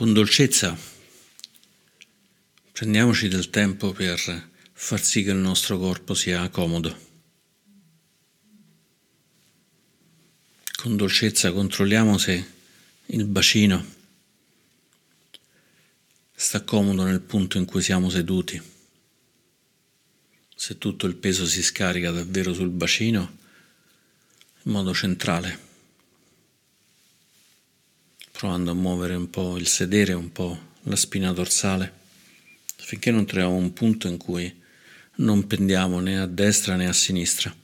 con dolcezza. Prendiamoci del tempo per far sì che il nostro corpo sia comodo. Con dolcezza controlliamo se il bacino sta comodo nel punto in cui siamo seduti, se tutto il peso si scarica davvero sul bacino in modo centrale provando a muovere un po' il sedere, un po' la spina dorsale, finché non troviamo un punto in cui non pendiamo né a destra né a sinistra.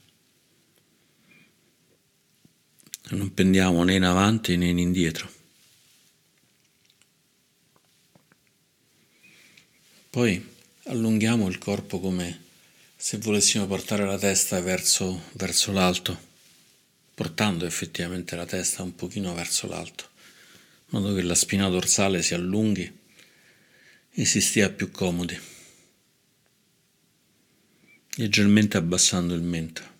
Non pendiamo né in avanti né in indietro. Poi allunghiamo il corpo come se volessimo portare la testa verso, verso l'alto, portando effettivamente la testa un pochino verso l'alto modo che la spina dorsale si allunghi e si stia più comodi, leggermente abbassando il mento.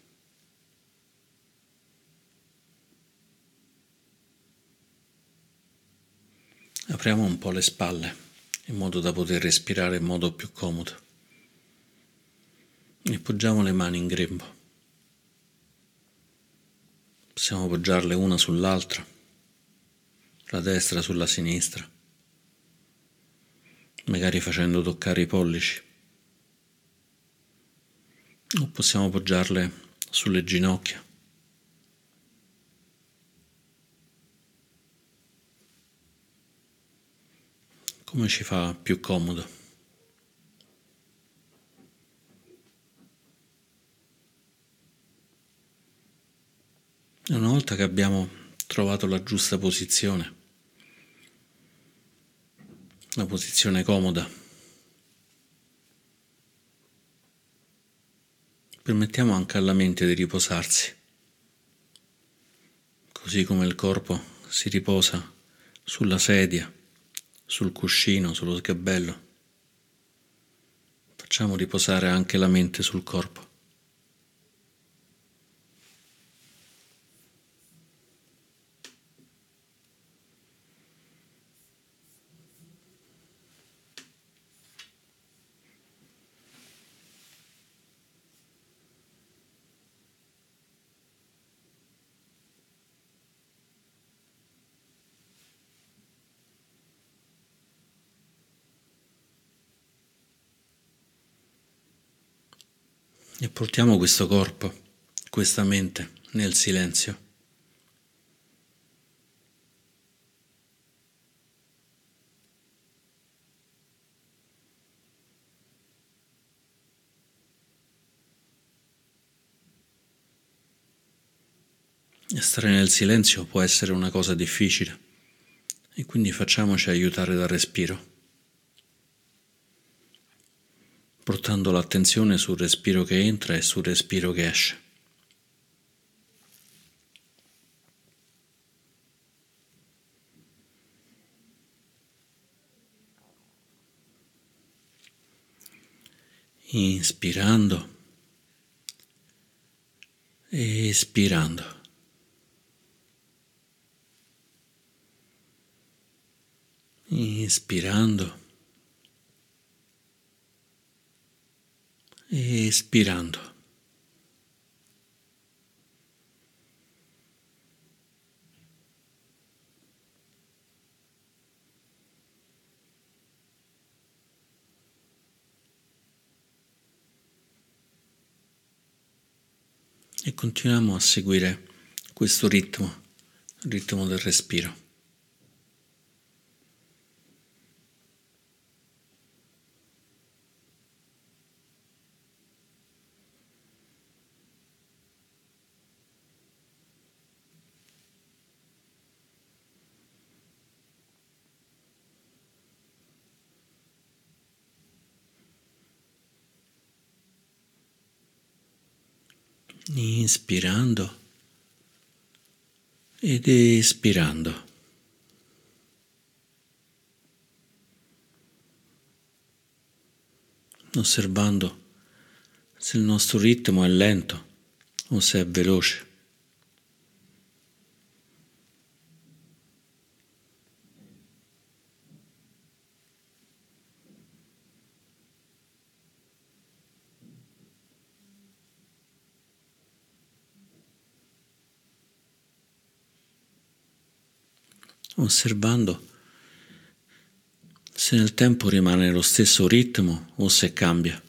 Apriamo un po' le spalle in modo da poter respirare in modo più comodo e poggiamo le mani in grembo. Possiamo poggiarle una sull'altra la destra sulla sinistra, magari facendo toccare i pollici. O possiamo appoggiarle sulle ginocchia. Come ci fa più comodo. Una volta che abbiamo trovato la giusta posizione, una posizione comoda. Permettiamo anche alla mente di riposarsi, così come il corpo si riposa sulla sedia, sul cuscino, sullo sgabello. Facciamo riposare anche la mente sul corpo. E portiamo questo corpo, questa mente nel silenzio. Stare nel silenzio può essere una cosa difficile e quindi facciamoci aiutare dal respiro. Portando l'attenzione sul respiro che entra e sul respiro che esce. Inspirando, espirando. Inspirando. Espirando. E continuiamo a seguire questo ritmo, il ritmo del respiro. Inspirando ed espirando. Osservando se il nostro ritmo è lento o se è veloce. Osservando se nel tempo rimane lo stesso ritmo o se cambia. E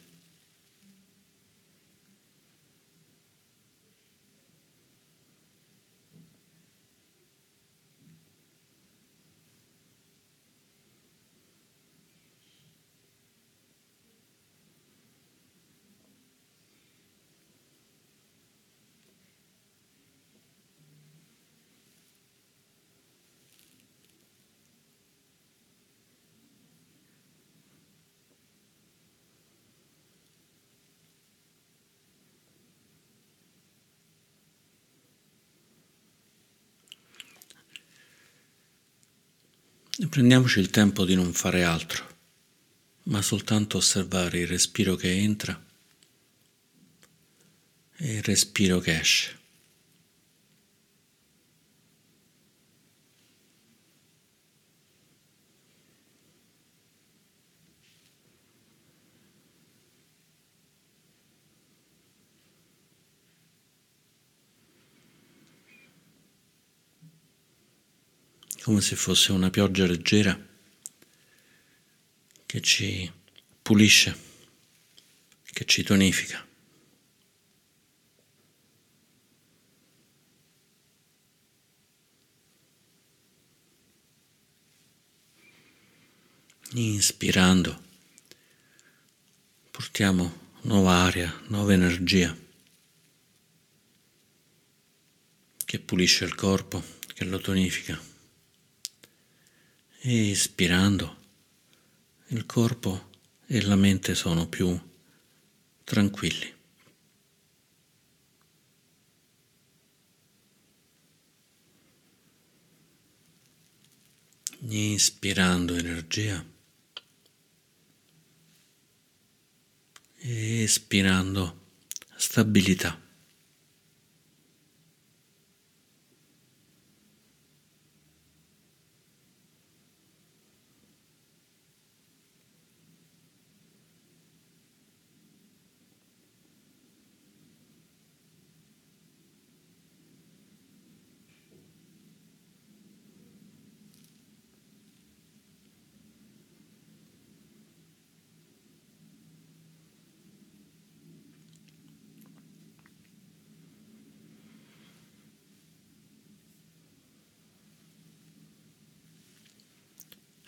prendiamoci il tempo di non fare altro, ma soltanto osservare il respiro che entra e il respiro che esce. Come se fosse una pioggia leggera che ci pulisce, che ci tonifica. Inspirando portiamo nuova aria, nuova energia che pulisce il corpo, che lo tonifica e ispirando il corpo e la mente sono più tranquilli. Inspirando energia espirando stabilità.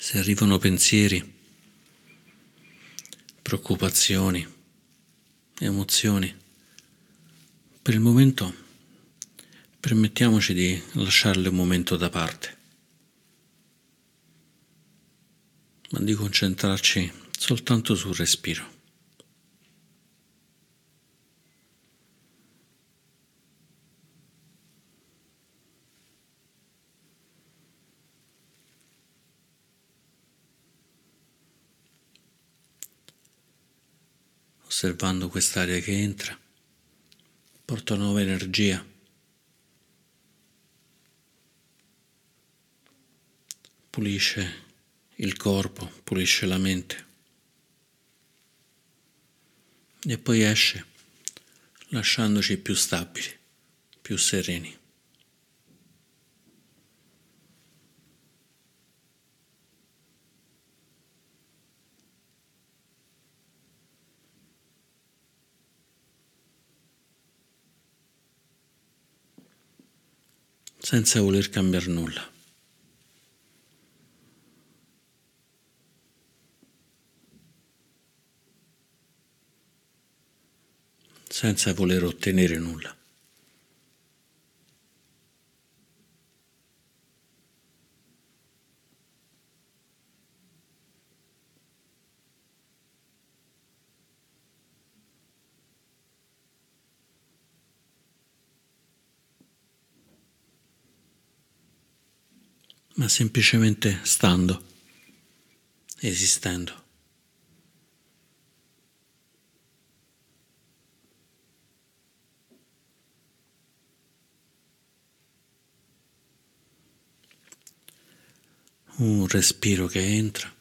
Se arrivano pensieri, preoccupazioni, emozioni, per il momento permettiamoci di lasciarle un momento da parte, ma di concentrarci soltanto sul respiro. Osservando quest'aria che entra, porta nuova energia. Pulisce il corpo, pulisce la mente e poi esce lasciandoci più stabili, più sereni. Senza voler cambiare nulla. senza voler ottenere nulla. Ma semplicemente stando, esistendo. Un respiro che entra,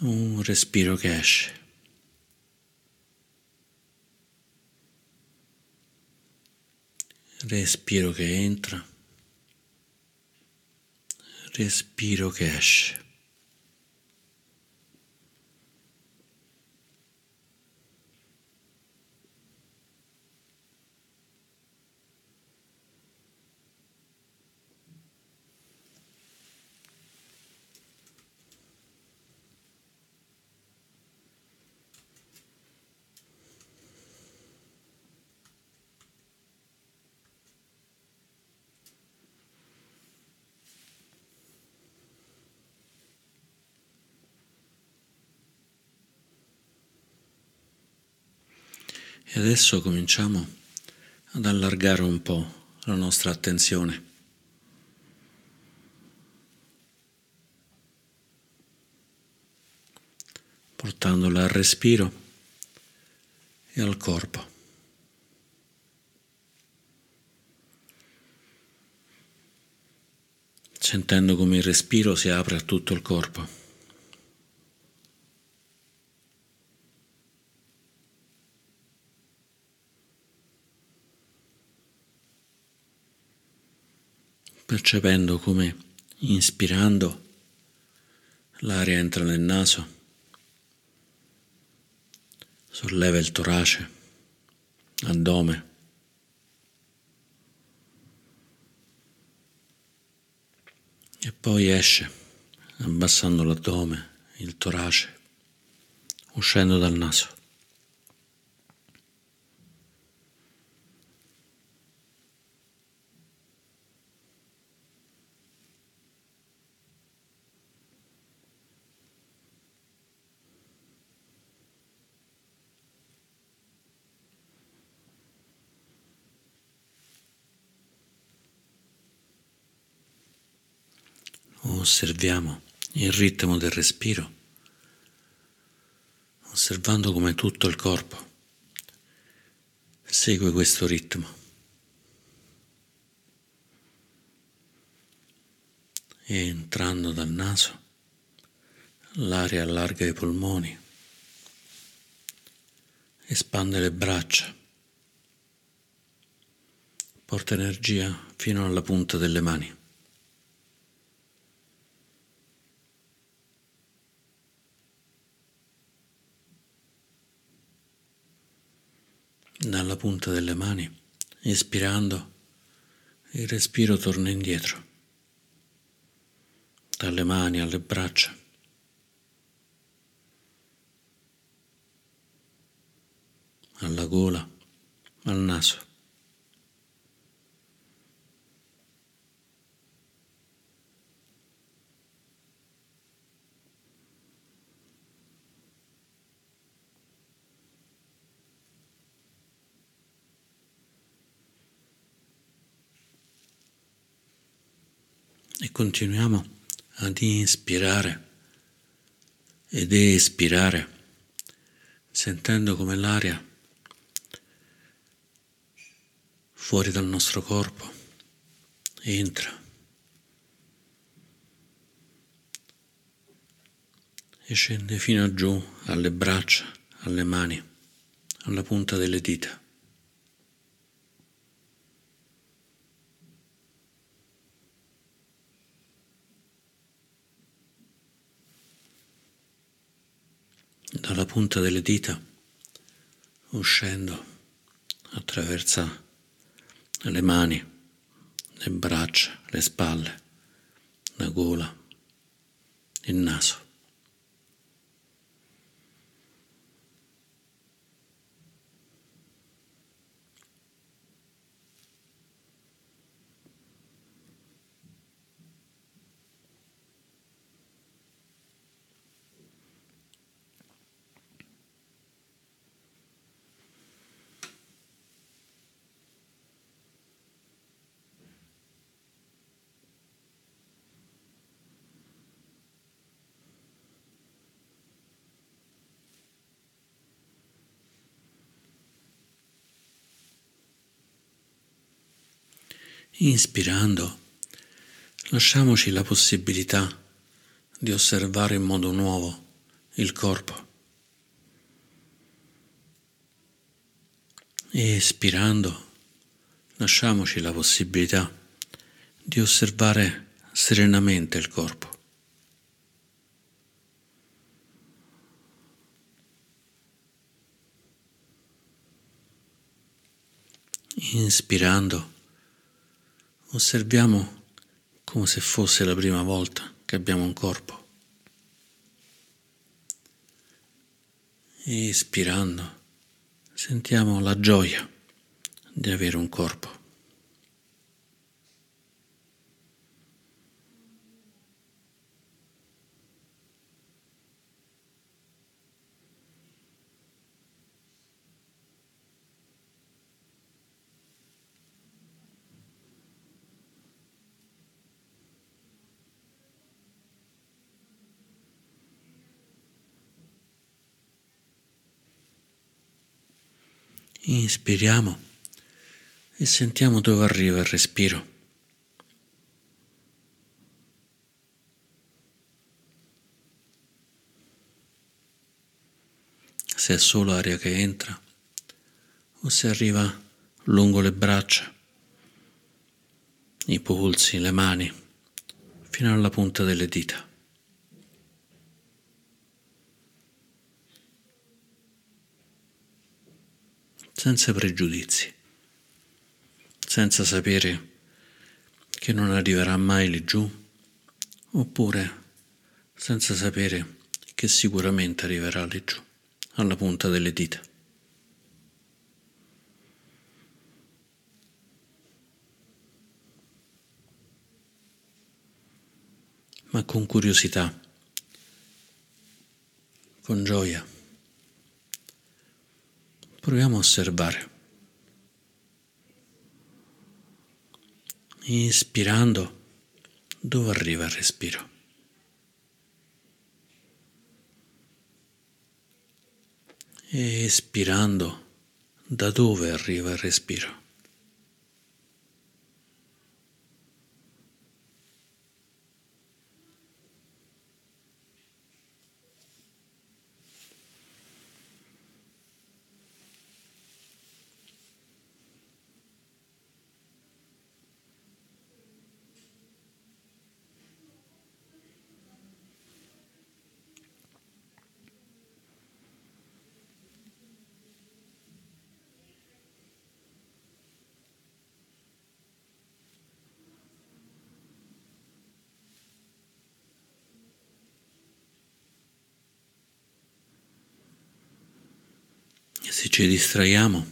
un respiro che esce. Respiro che entra respiro che esce. Adesso cominciamo ad allargare un po' la nostra attenzione. portandola al respiro e al corpo. Sentendo come il respiro si apre a tutto il corpo. Percependo come inspirando l'aria entra nel naso, solleva il torace, addome. E poi esce, abbassando l'addome, il torace, uscendo dal naso. Osserviamo il ritmo del respiro, osservando come tutto il corpo segue questo ritmo. E entrando dal naso, l'aria allarga i polmoni, espande le braccia, porta energia fino alla punta delle mani. dalla punta delle mani, espirando, il respiro torna indietro, dalle mani alle braccia. alla gola, al naso. E continuiamo ad inspirare ed espirare, sentendo come l'aria fuori dal nostro corpo entra e scende fino a giù alle braccia, alle mani, alla punta delle dita. Dalla punta delle dita, uscendo, attraversa le mani, le braccia, le spalle, la gola, il naso. Inspirando, lasciamoci la possibilità di osservare in modo nuovo il corpo. E espirando, lasciamoci la possibilità di osservare serenamente il corpo. Inspirando, osserviamo come se fosse la prima volta che abbiamo un corpo. Espirando, sentiamo la gioia di avere un corpo. Inspiriamo e sentiamo dove arriva il respiro. Se è solo aria che entra o se arriva lungo le braccia, i polsi, le mani, fino alla punta delle dita. Senza pregiudizi, senza sapere che non arriverà mai lì giù, oppure senza sapere che sicuramente arriverà lì giù, alla punta delle dita. ma con curiosità, con gioia. Proviamo a osservare. Inspirando, dove arriva il respiro? Espirando, da dove arriva il respiro? Se ci distraiamo,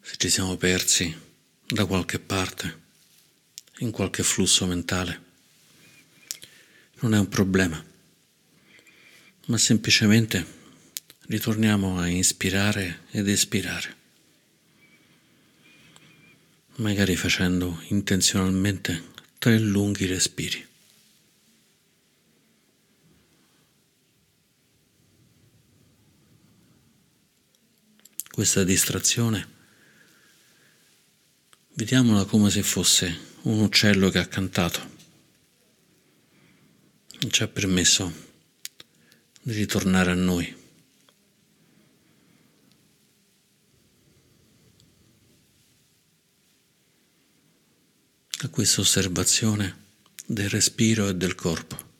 se ci siamo persi da qualche parte, in qualche flusso mentale, non è un problema, ma semplicemente ritorniamo a inspirare ed espirare, magari facendo intenzionalmente tre lunghi respiri. Questa distrazione, vediamola come se fosse un uccello che ha cantato ci ha permesso di ritornare a noi. A questa osservazione del respiro e del corpo.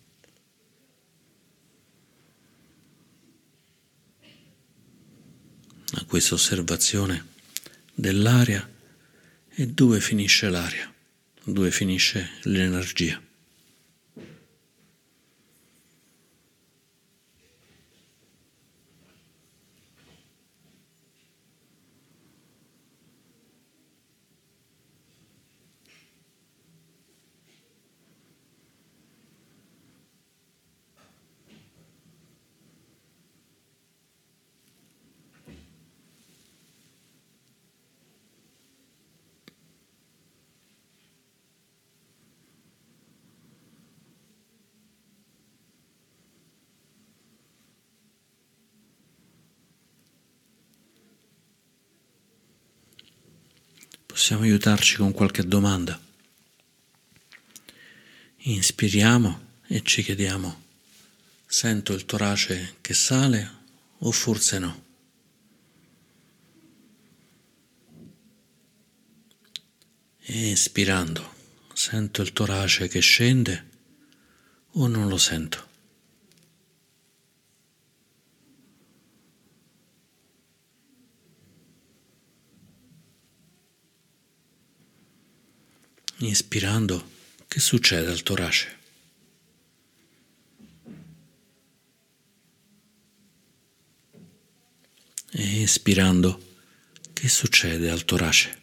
a questa osservazione dell'aria e dove finisce l'aria, dove finisce l'energia. Possiamo aiutarci con qualche domanda. Inspiriamo e ci chiediamo, sento il torace che sale o forse no? Espirando, Sento il torace che scende o non lo sento? Inspirando, che succede al torace? E espirando, che succede al torace?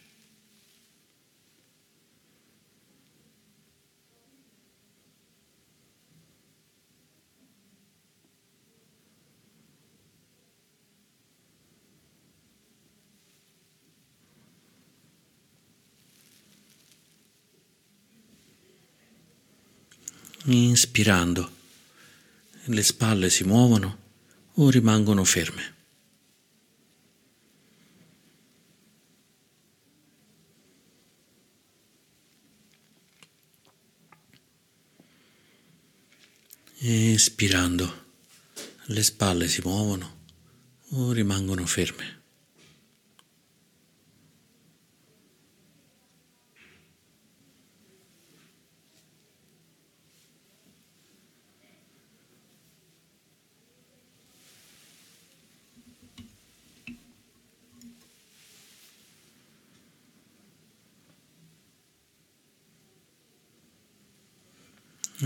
Inspirando, le spalle si muovono o rimangono ferme. Espirando, le spalle si muovono o rimangono ferme.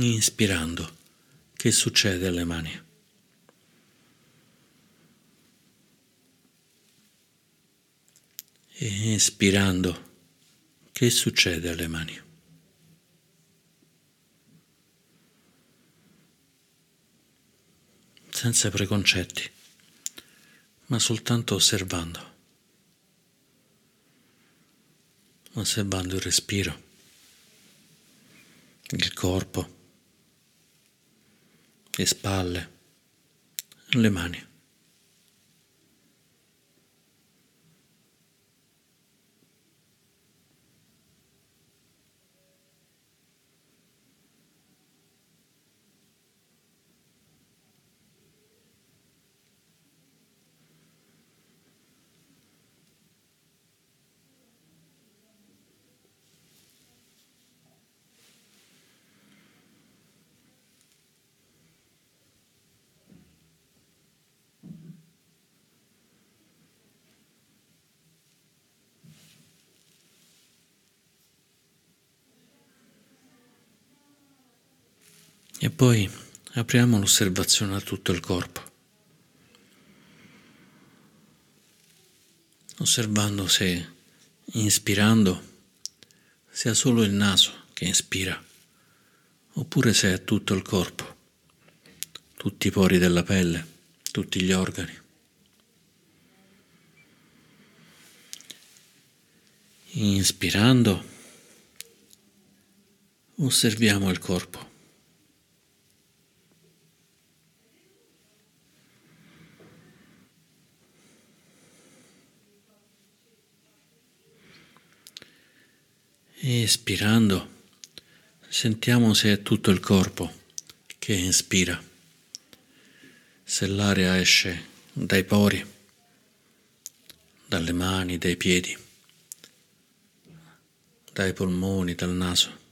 Inspirando, che succede alle mani? E espirando, che succede alle mani? Senza preconcetti, ma soltanto osservando. Osservando il respiro, il corpo le spalle, le mani. E poi apriamo l'osservazione a tutto il corpo, osservando se inspirando sia solo il naso che inspira, oppure se è tutto il corpo, tutti i pori della pelle, tutti gli organi. Inspirando, osserviamo il corpo. Espirando, sentiamo se è tutto il corpo che inspira, se l'aria esce dai pori, dalle mani, dai piedi, dai polmoni, dal naso.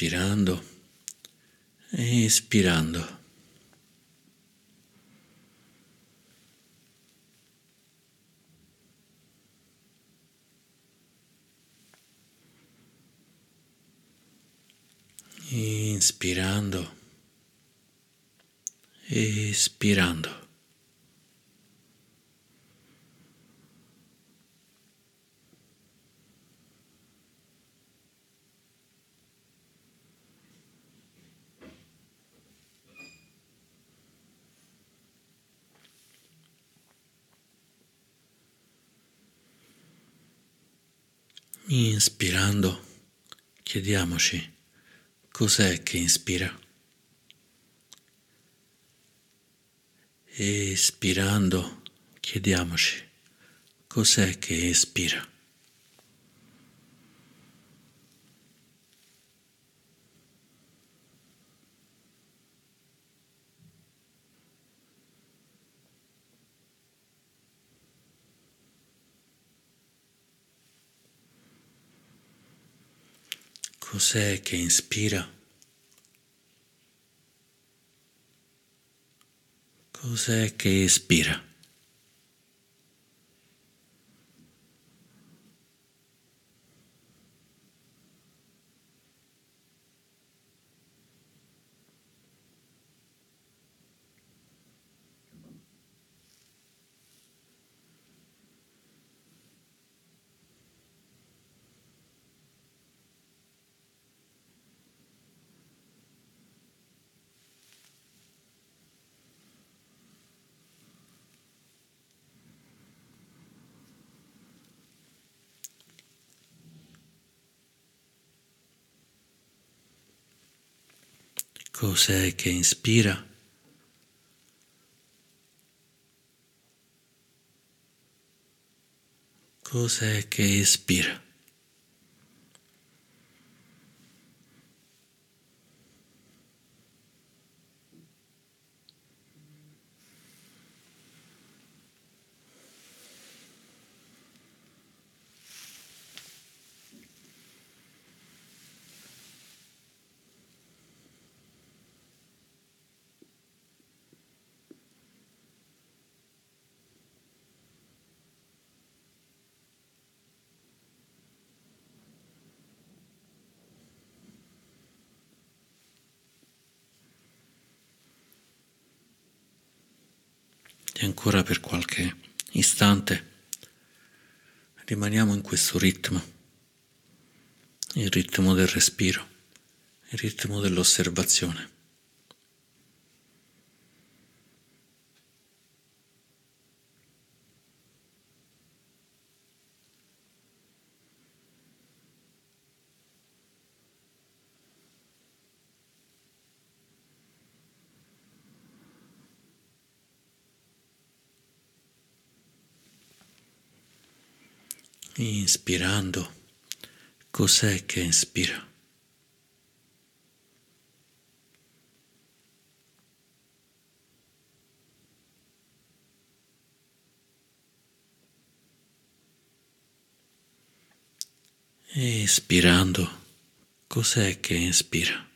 Inspirando, espirando. Inspirando, espirando. Chiediamoci cos'è che ispira. Espirando, chiediamoci cos'è che espira. Cos'è che ispira? Cos'è che espira? Cos'è che ispira? Cos'è che espira? E ancora per qualche istante rimaniamo in questo ritmo, il ritmo del respiro, il ritmo dell'osservazione. Inspirando, cos'è che inspira? Espirando, cos'è che inspira?